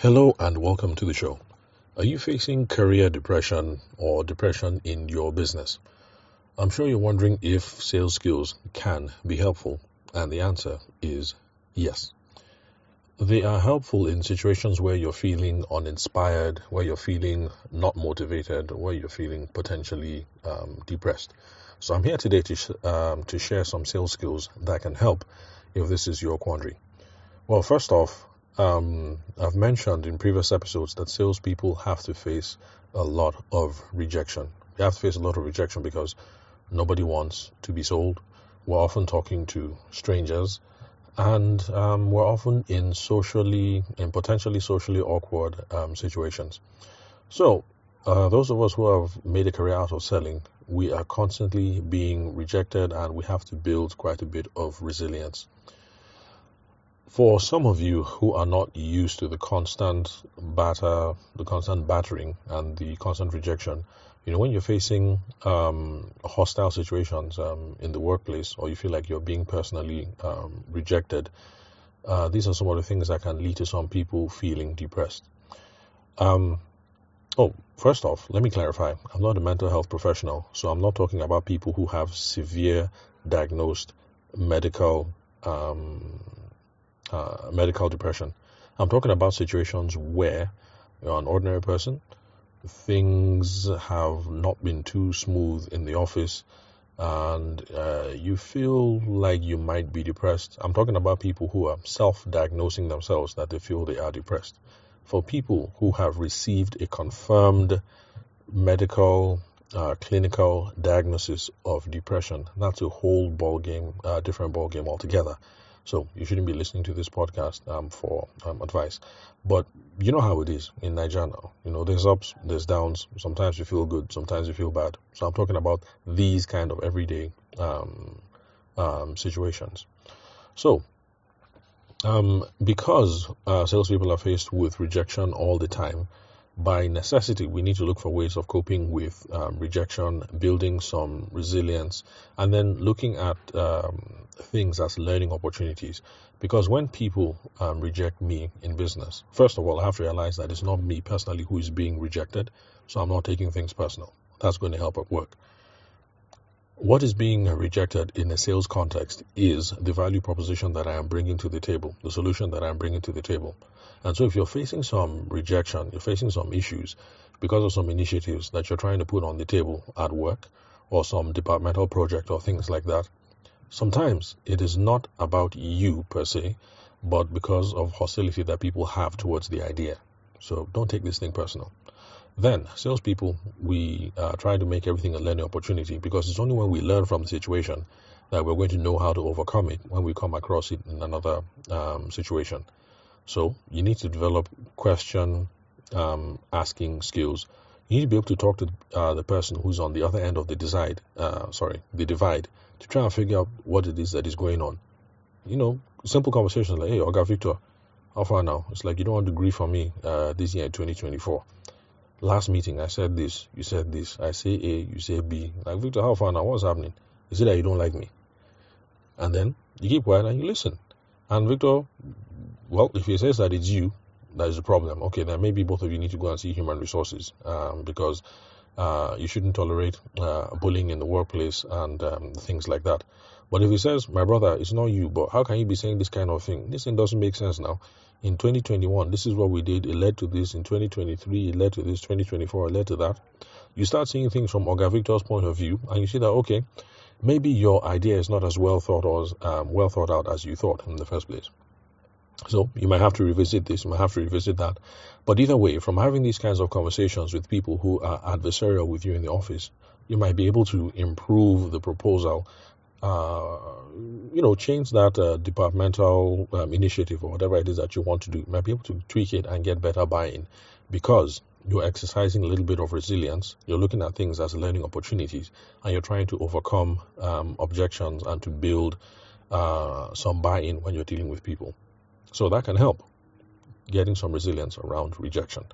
Hello and welcome to the show. Are you facing career depression or depression in your business? I'm sure you're wondering if sales skills can be helpful, and the answer is yes. They are helpful in situations where you're feeling uninspired, where you're feeling not motivated, where you're feeling potentially um, depressed. So I'm here today to sh- um, to share some sales skills that can help if this is your quandary. Well, first off, um, I've mentioned in previous episodes that salespeople have to face a lot of rejection. They have to face a lot of rejection because nobody wants to be sold. We're often talking to strangers, and um, we're often in socially, in potentially socially awkward um, situations. So, uh, those of us who have made a career out of selling, we are constantly being rejected, and we have to build quite a bit of resilience. For some of you who are not used to the constant batter, the constant battering, and the constant rejection, you know, when you're facing um, hostile situations um, in the workplace, or you feel like you're being personally um, rejected, uh, these are some of the things that can lead to some people feeling depressed. Um, oh, first off, let me clarify. I'm not a mental health professional, so I'm not talking about people who have severe diagnosed medical um, uh, medical depression. I'm talking about situations where you're an ordinary person, things have not been too smooth in the office, and uh, you feel like you might be depressed. I'm talking about people who are self diagnosing themselves that they feel they are depressed. For people who have received a confirmed medical, uh, clinical diagnosis of depression, that's a whole ball game, uh, different ball game altogether. So you shouldn't be listening to this podcast um, for um, advice. But you know how it is in Nigeria now. You know, there's ups, there's downs. Sometimes you feel good, sometimes you feel bad. So I'm talking about these kind of everyday um, um situations. So um, because uh, salespeople are faced with rejection all the time, by necessity, we need to look for ways of coping with um, rejection, building some resilience, and then looking at um, things as learning opportunities. Because when people um, reject me in business, first of all, I have to realize that it's not me personally who is being rejected, so I'm not taking things personal. That's going to help at work. What is being rejected in a sales context is the value proposition that I am bringing to the table, the solution that I am bringing to the table. And so, if you're facing some rejection, you're facing some issues because of some initiatives that you're trying to put on the table at work or some departmental project or things like that, sometimes it is not about you per se, but because of hostility that people have towards the idea. So, don't take this thing personal. Then, salespeople, we uh, try to make everything a learning opportunity because it's only when we learn from the situation that we're going to know how to overcome it when we come across it in another um, situation. So, you need to develop question um, asking skills. You need to be able to talk to uh, the person who's on the other end of the divide, uh, sorry, the divide, to try and figure out what it is that is going on. You know, simple conversations like, "Hey, Oga Victor, how far now?" It's like you don't want to grieve for me uh, this year 2024 last meeting I said this, you said this, I say A, you say B. Like Victor, how far now? What's happening? Is it that you don't like me? And then you keep quiet and you listen. And Victor, well, if he says that it's you, that is a problem. Okay, then maybe both of you need to go and see human resources um, because uh, you shouldn't tolerate uh, bullying in the workplace and um, things like that. But if he says, my brother, it's not you, but how can you be saying this kind of thing? This thing doesn't make sense now. In 2021, this is what we did. It led to this. In 2023, it led to this. 2024, it led to that. You start seeing things from Oga Victor's point of view, and you see that, okay, maybe your idea is not as well thought or um, well thought out as you thought in the first place. So you might have to revisit this, you might have to revisit that. But either way, from having these kinds of conversations with people who are adversarial with you in the office, you might be able to improve the proposal uh, you know, change that uh, departmental um, initiative or whatever it is that you want to do. You might be able to tweak it and get better buy-in because you're exercising a little bit of resilience. You're looking at things as learning opportunities, and you're trying to overcome um, objections and to build uh, some buy-in when you're dealing with people. So that can help getting some resilience around rejection.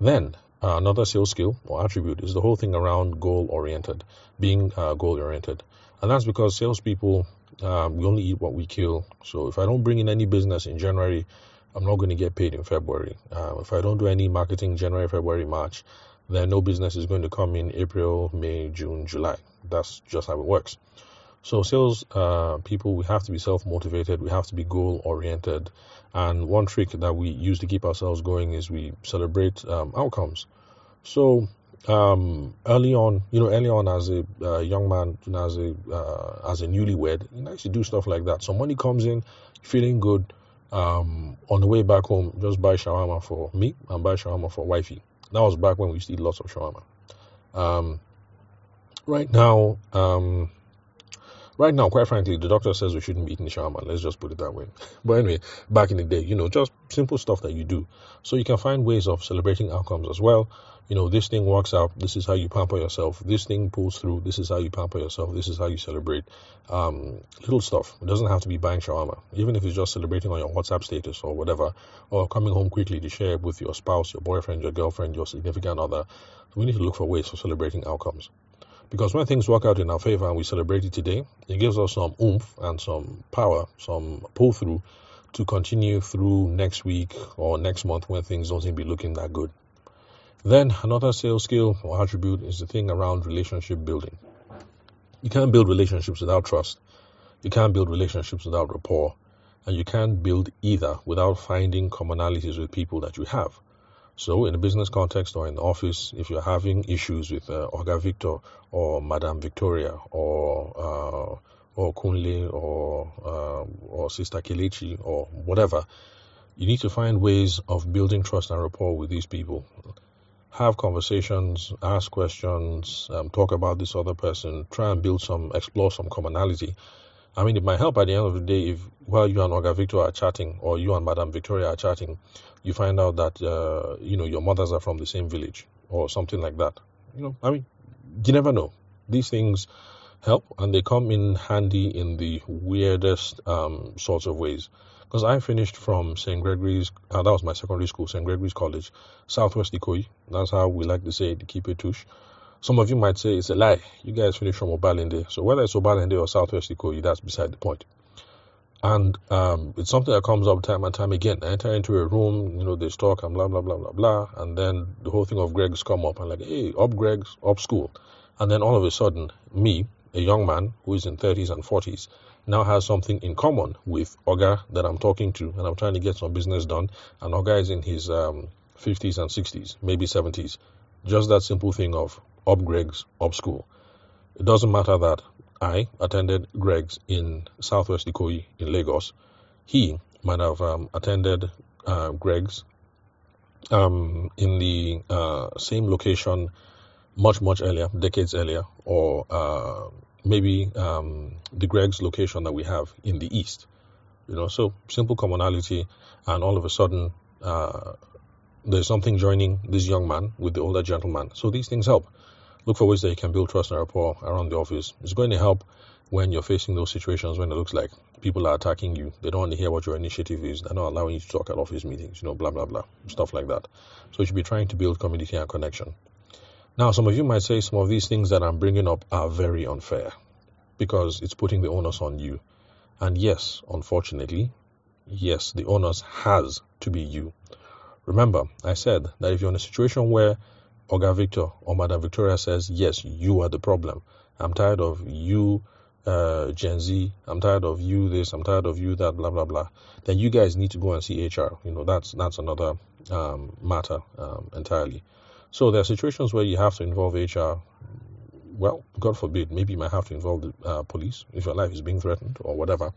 Then uh, another sales skill or attribute is the whole thing around goal-oriented, being uh, goal-oriented. And that's because salespeople, um, we only eat what we kill. So if I don't bring in any business in January, I'm not going to get paid in February. Uh, if I don't do any marketing January, February, March, then no business is going to come in April, May, June, July. That's just how it works. So sales uh, people, we have to be self-motivated. We have to be goal-oriented. And one trick that we use to keep ourselves going is we celebrate um, outcomes. So um, early on, you know, early on as a uh, young man, as a uh, as a newlywed, you actually do stuff like that. So money comes in, feeling good. Um, on the way back home, just buy shawarma for me and buy shawarma for wifey. That was back when we used to eat lots of shawarma. Um, right now, um, right now, quite frankly, the doctor says we shouldn't be eating shawarma. Let's just put it that way. But anyway, back in the day, you know, just simple stuff that you do. So you can find ways of celebrating outcomes as well you know, this thing works out. This is how you pamper yourself. This thing pulls through. This is how you pamper yourself. This is how you celebrate. Um, little stuff. It doesn't have to be buying shawarma. Even if it's just celebrating on your WhatsApp status or whatever, or coming home quickly to share with your spouse, your boyfriend, your girlfriend, your significant other. We need to look for ways for celebrating outcomes. Because when things work out in our favor and we celebrate it today, it gives us some oomph and some power, some pull through to continue through next week or next month when things don't seem to be looking that good. Then another sales skill or attribute is the thing around relationship building. You can't build relationships without trust. You can't build relationships without rapport. And you can't build either without finding commonalities with people that you have. So, in a business context or in the office, if you're having issues with uh, Oga Victor or Madame Victoria or uh, or Kunle or uh, or Sister Kelechi or whatever, you need to find ways of building trust and rapport with these people have conversations, ask questions, um, talk about this other person, try and build some, explore some commonality. I mean, it might help at the end of the day if while you and Oga Victor are chatting or you and Madame Victoria are chatting, you find out that, uh, you know, your mothers are from the same village or something like that. You know, I mean, you never know. These things help and they come in handy in the weirdest um, sorts of ways because I finished from St. Gregory's, uh, that was my secondary school, St. Gregory's College, Southwest Ikoyi. That's how we like to say it, it tush. Some of you might say it's a lie. You guys finished from Obalende. So whether it's Obalende or Southwest Ikoyi, that's beside the point. And um, it's something that comes up time and time again. I enter into a room, you know, they talk and blah, blah, blah, blah, blah. And then the whole thing of Greg's come up and like, hey, up Greg's, up school. And then all of a sudden, me, a young man who is in 30s and 40s, now has something in common with Oga that I'm talking to, and I'm trying to get some business done. And Oga is in his um, 50s and 60s, maybe 70s. Just that simple thing of up Greg's, up school. It doesn't matter that I attended Greg's in Southwest Ikoyi in Lagos. He might have um, attended uh, Greg's um, in the uh, same location much, much earlier, decades earlier, or uh, maybe um, the Greg's location that we have in the east. You know, so simple commonality, and all of a sudden uh, there's something joining this young man with the older gentleman. So these things help. Look for ways that you can build trust and rapport around the office. It's going to help when you're facing those situations when it looks like people are attacking you. They don't want to hear what your initiative is. They're not allowing you to talk at office meetings, you know, blah, blah, blah, stuff like that. So you should be trying to build community and connection. Now, some of you might say some of these things that I'm bringing up are very unfair because it's putting the onus on you. And yes, unfortunately, yes, the onus has to be you. Remember, I said that if you're in a situation where Oga Victor or Madam Victoria says, yes, you are the problem. I'm tired of you, uh, Gen Z. I'm tired of you this. I'm tired of you that. Blah blah blah. Then you guys need to go and see HR. You know that's that's another um, matter um, entirely. So there are situations where you have to involve HR. Well, God forbid, maybe you might have to involve the uh, police if your life is being threatened or whatever.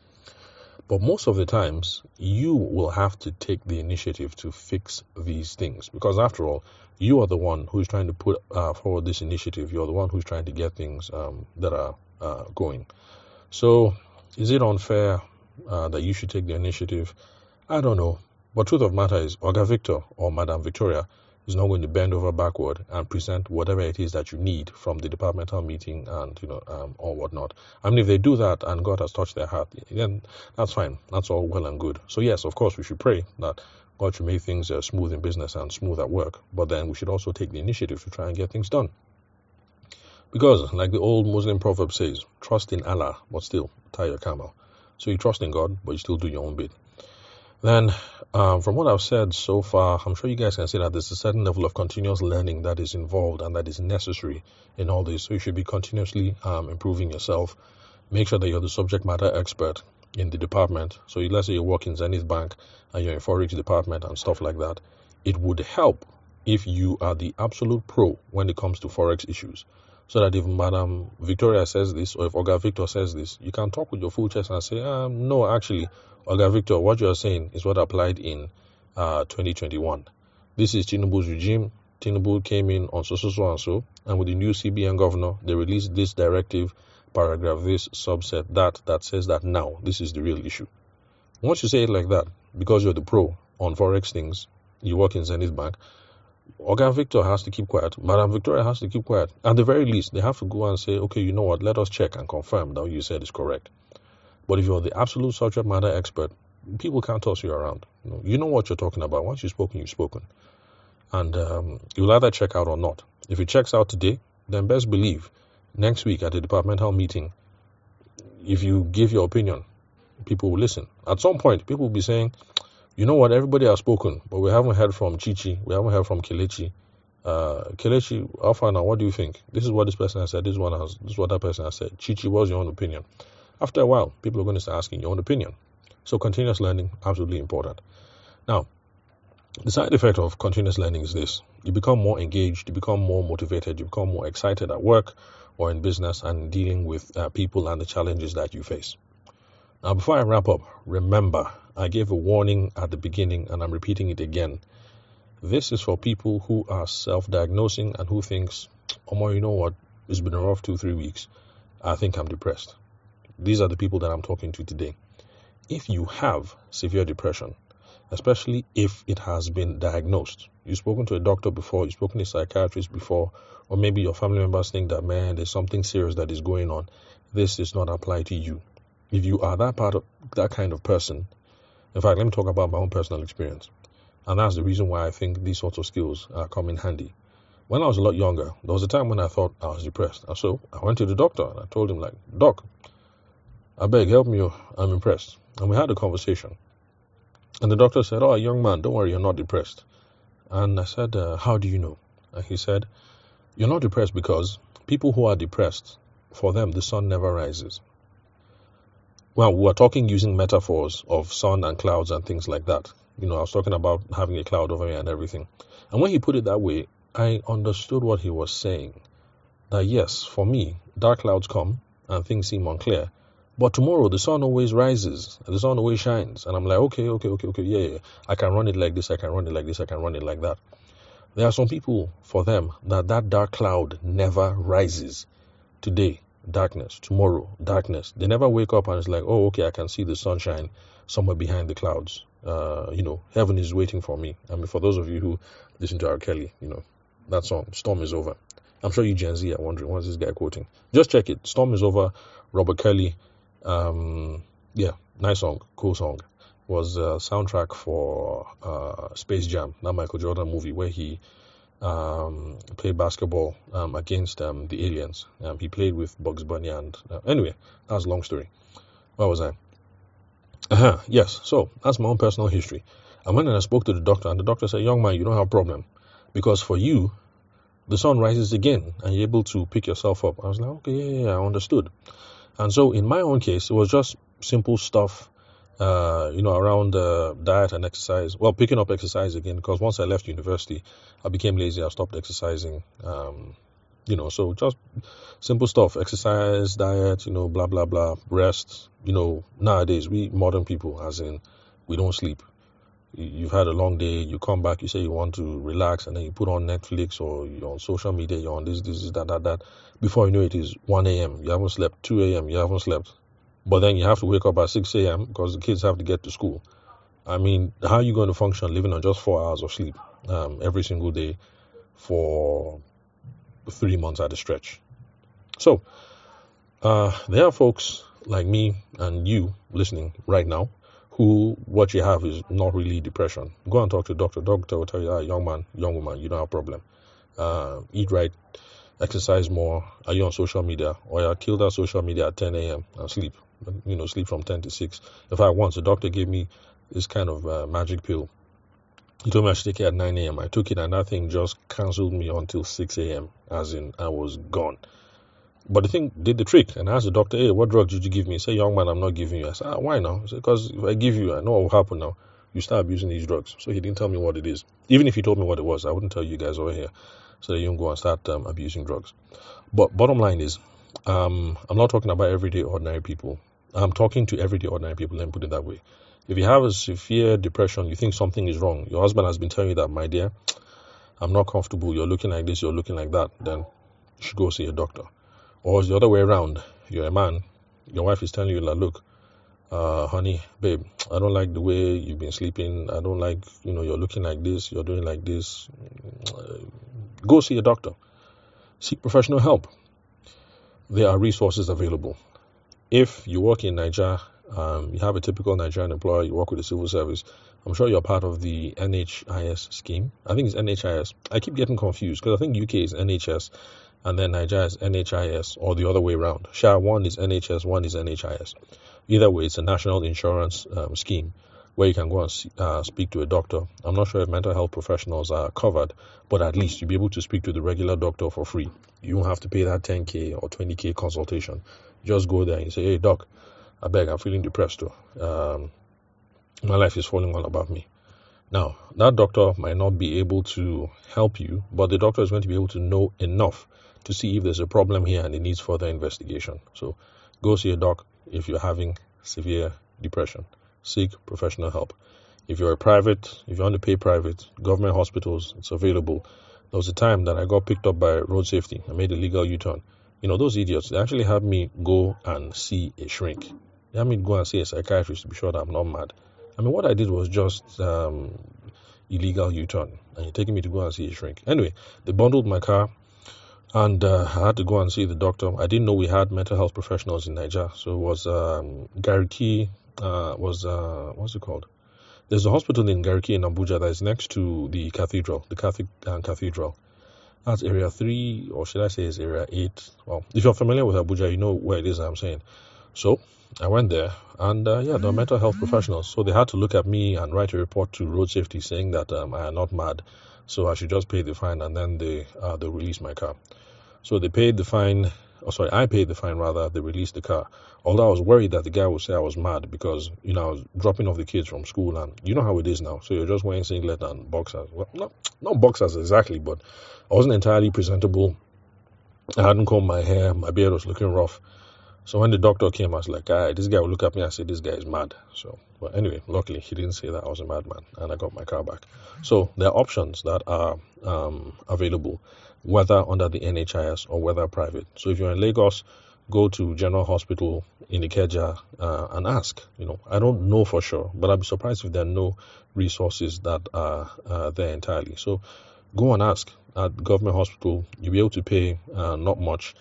But most of the times, you will have to take the initiative to fix these things because, after all, you are the one who's trying to put uh, forward this initiative. You're the one who's trying to get things um, that are uh, going. So, is it unfair uh, that you should take the initiative? I don't know. But truth of matter is, Oga Victor or Madame Victoria is not going to bend over backward and present whatever it is that you need from the departmental meeting and you know um, or whatnot. I mean, if they do that and God has touched their heart, then that's fine. That's all well and good. So yes, of course, we should pray that God should make things uh, smooth in business and smooth at work. But then we should also take the initiative to try and get things done. Because, like the old Muslim proverb says, trust in Allah, but still tie your camel. So you trust in God, but you still do your own bit. Then, um, from what I've said so far, I'm sure you guys can see that there's a certain level of continuous learning that is involved and that is necessary in all this. So you should be continuously um, improving yourself. Make sure that you're the subject matter expert in the department. So let's say you work in Zenith Bank and you're in Forex department and stuff like that. It would help if you are the absolute pro when it comes to Forex issues. So that if Madam Victoria says this or if Oga Victor says this, you can talk with your full chest and say, um, no, actually, Oga Victor, what you are saying is what applied in uh, 2021. This is Tinubu's regime. Tinubu came in on so, so, so, and so, and with the new CBN governor, they released this directive, paragraph this, subset that, that says that now this is the real issue. Once you say it like that, because you're the pro on Forex things, you work in Zenith Bank, Oga Victor has to keep quiet. Madam Victoria has to keep quiet. At the very least, they have to go and say, okay, you know what, let us check and confirm that what you said is correct. But if you're the absolute subject matter expert, people can't toss you around. You know, you know what you're talking about. Once you've spoken, you've spoken. And um, you'll either check out or not. If it checks out today, then best believe next week at the departmental meeting, if you give your opinion, people will listen. At some point, people will be saying, you know what, everybody has spoken, but we haven't heard from Chichi, we haven't heard from Kelechi. Uh, Kelechi, now, what do you think? This is what this person has said, this one has, this is what that person has said. Chichi, what's your own opinion? After a while, people are going to start asking your own opinion. So continuous learning, absolutely important. Now, the side effect of continuous learning is this. You become more engaged, you become more motivated, you become more excited at work or in business and dealing with uh, people and the challenges that you face. Now, before I wrap up, remember I gave a warning at the beginning and I'm repeating it again. This is for people who are self-diagnosing and who thinks, oh, you know what? It's been a rough two, three weeks. I think I'm depressed. These are the people that I'm talking to today. If you have severe depression, especially if it has been diagnosed, you've spoken to a doctor before, you've spoken to a psychiatrist before, or maybe your family members think that, man, there's something serious that is going on. This does not apply to you. If you are that part of that kind of person, in fact, let me talk about my own personal experience. And that's the reason why I think these sorts of skills uh, come in handy. When I was a lot younger, there was a time when I thought I was depressed. And so I went to the doctor and I told him, like, Doc, I beg, help me. I'm impressed. And we had a conversation. And the doctor said, Oh, young man, don't worry, you're not depressed. And I said, uh, How do you know? And he said, You're not depressed because people who are depressed, for them, the sun never rises well, we were talking using metaphors of sun and clouds and things like that. You know, I was talking about having a cloud over me and everything. And when he put it that way, I understood what he was saying. That yes, for me, dark clouds come and things seem unclear. But tomorrow the sun always rises and the sun always shines. And I'm like, okay, okay, okay, okay, yeah, yeah. I can run it like this, I can run it like this, I can run it like that. There are some people, for them, that that dark cloud never rises. Today, darkness, tomorrow, darkness. They never wake up and it's like, oh, okay, I can see the sunshine somewhere behind the clouds. Uh, you know, heaven is waiting for me. I mean, for those of you who listen to R. Kelly, you know, that song, Storm is Over. I'm sure you Gen Z are wondering, what's this guy quoting? Just check it. Storm is Over, Robert Kelly. Um, yeah, nice song, cool song. Was a soundtrack for uh, Space Jam, that Michael Jordan movie where he um, played basketball um, against um, the aliens. Um, he played with Bugs Bunny, and uh, anyway, that's a long story. Where was I? Uh-huh, yes, so that's my own personal history. I went and I spoke to the doctor, and the doctor said, "Young man, you don't have a problem, because for you, the sun rises again, and you're able to pick yourself up." I was like, "Okay, yeah, yeah, I understood." And so, in my own case, it was just simple stuff uh, you know, around uh, diet and exercise. Well, picking up exercise again because once I left university, I became lazy. I stopped exercising. Um, you know, so just simple stuff: exercise, diet, you know, blah blah blah, rest. You know, nowadays we modern people, as in, we don't sleep. You've had a long day. You come back. You say you want to relax, and then you put on Netflix or you're on social media. You're on this, this, that, that, that. Before you know it, is 1 a.m. You haven't slept. 2 a.m. You haven't slept. But then you have to wake up at 6 a.m. because the kids have to get to school. I mean, how are you going to function living on just four hours of sleep um, every single day for three months at a stretch? So, uh, there are folks like me and you listening right now who what you have is not really depression. Go and talk to doctor. Doctor will tell you, ah, young man, young woman, you don't have a problem. Uh, eat right, exercise more. Are you on social media? Or you kill that social media at 10 a.m. and sleep you know, sleep from 10 to 6. In fact, once a doctor gave me this kind of uh, magic pill. He told me I should take it at 9 a.m. I took it and that thing just cancelled me until 6 a.m. As in, I was gone. But the thing did the trick. And I asked the doctor, hey, what drug did you give me? He said, young man, I'm not giving you. I said, ah, why now? He said, because if I give you, I know what will happen now. You start abusing these drugs. So he didn't tell me what it is. Even if he told me what it was, I wouldn't tell you guys over here. So you don't go and start um, abusing drugs. But bottom line is, um, I'm not talking about everyday ordinary people. I'm talking to everyday ordinary people, let me put it that way. If you have a severe depression, you think something is wrong, your husband has been telling you that, my dear, I'm not comfortable, you're looking like this, you're looking like that, then you should go see a doctor. Or it's the other way around, you're a man, your wife is telling you, like, look, uh, honey, babe, I don't like the way you've been sleeping. I don't like, you know, you're looking like this, you're doing like this. Go see a doctor. Seek professional help. There are resources available. If you work in Nigeria, um, you have a typical Nigerian employer, you work with the civil service, I'm sure you're part of the NHIS scheme. I think it's NHIS. I keep getting confused because I think UK is NHS and then Nigeria is NHIS or the other way around. SHA one is NHS, one is NHIS. Either way, it's a national insurance um, scheme where you can go and uh, speak to a doctor. I'm not sure if mental health professionals are covered, but at least you'll be able to speak to the regular doctor for free. You don't have to pay that 10k or 20k consultation. Just go there and you say, "Hey, doc, I beg, I'm feeling depressed too. Um, my life is falling all about me." Now, that doctor might not be able to help you, but the doctor is going to be able to know enough to see if there's a problem here and it needs further investigation. So, go see a doc if you're having severe depression seek professional help. If you're a private, if you want to pay private, government hospitals, it's available. There was a time that I got picked up by road safety. I made a legal U-turn. You know, those idiots, they actually had me go and see a shrink. They had me go and see a psychiatrist to be sure that I'm not mad. I mean, what I did was just um, illegal U-turn, and you're taking me to go and see a shrink. Anyway, they bundled my car, and uh, I had to go and see the doctor. I didn't know we had mental health professionals in Nigeria, so it was um, Garki uh, was uh, what's it called? There's a hospital in Garki in Abuja that is next to the cathedral, the Catholic uh, cathedral. That's area three, or should I say, is area eight? Well, if you're familiar with Abuja, you know where it is. I'm saying. So I went there, and uh, yeah, the mental health professionals. So they had to look at me and write a report to road safety saying that um, I am not mad, so I should just pay the fine, and then they uh, they release my car. So they paid the fine oh sorry, I paid the fine rather, they released the car. Although I was worried that the guy would say I was mad because, you know, I was dropping off the kids from school and you know how it is now. So you're just wearing singlet and boxers. Well, not, not boxers exactly, but I wasn't entirely presentable. I hadn't combed my hair, my beard was looking rough. So when the doctor came, I was like, this guy will look at me and say, this guy is mad. So, but anyway, luckily he didn't say that I was a madman and I got my car back. So there are options that are um, available whether under the NHIS or whether private. So if you're in Lagos, go to General Hospital in Ikeja uh, and ask. You know, I don't know for sure, but I'd be surprised if there are no resources that are uh, there entirely. So go and ask at government hospital. You'll be able to pay uh, not much.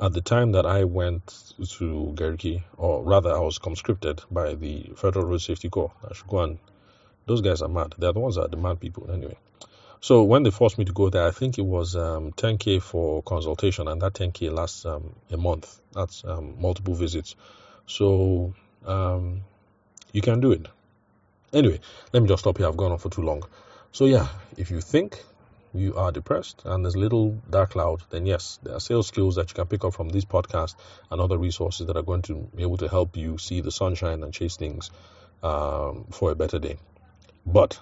At the time that I went to Garki, or rather, I was conscripted by the Federal Road Safety Corps. I should go and. Those guys are mad. They're the ones that are the mad people, anyway. So when they forced me to go there, I think it was um, 10k for consultation, and that 10k lasts um, a month. That's um, multiple visits. So um, you can do it. Anyway, let me just stop here. I've gone on for too long. So yeah, if you think you are depressed and there's little dark cloud, then yes, there are sales skills that you can pick up from this podcast and other resources that are going to be able to help you see the sunshine and chase things um, for a better day. But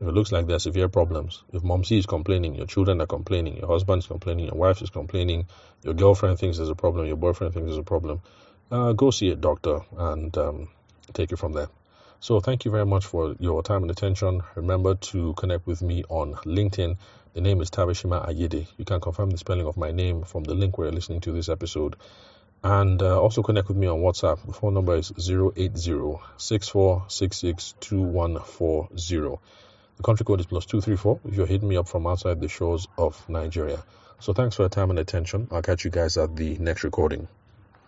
if it looks like there are severe problems, if mom C is complaining, your children are complaining, your husband is complaining, your wife is complaining, your girlfriend thinks there's a problem, your boyfriend thinks there's a problem, uh, go see a doctor and um, take it from there. So thank you very much for your time and attention. Remember to connect with me on LinkedIn. The name is Tabashima Ayede. You can confirm the spelling of my name from the link where you're listening to this episode. And uh, also connect with me on WhatsApp. The phone number is 080 6466 2140. The country code is plus 234 if you're hitting me up from outside the shores of Nigeria. So thanks for your time and attention. I'll catch you guys at the next recording.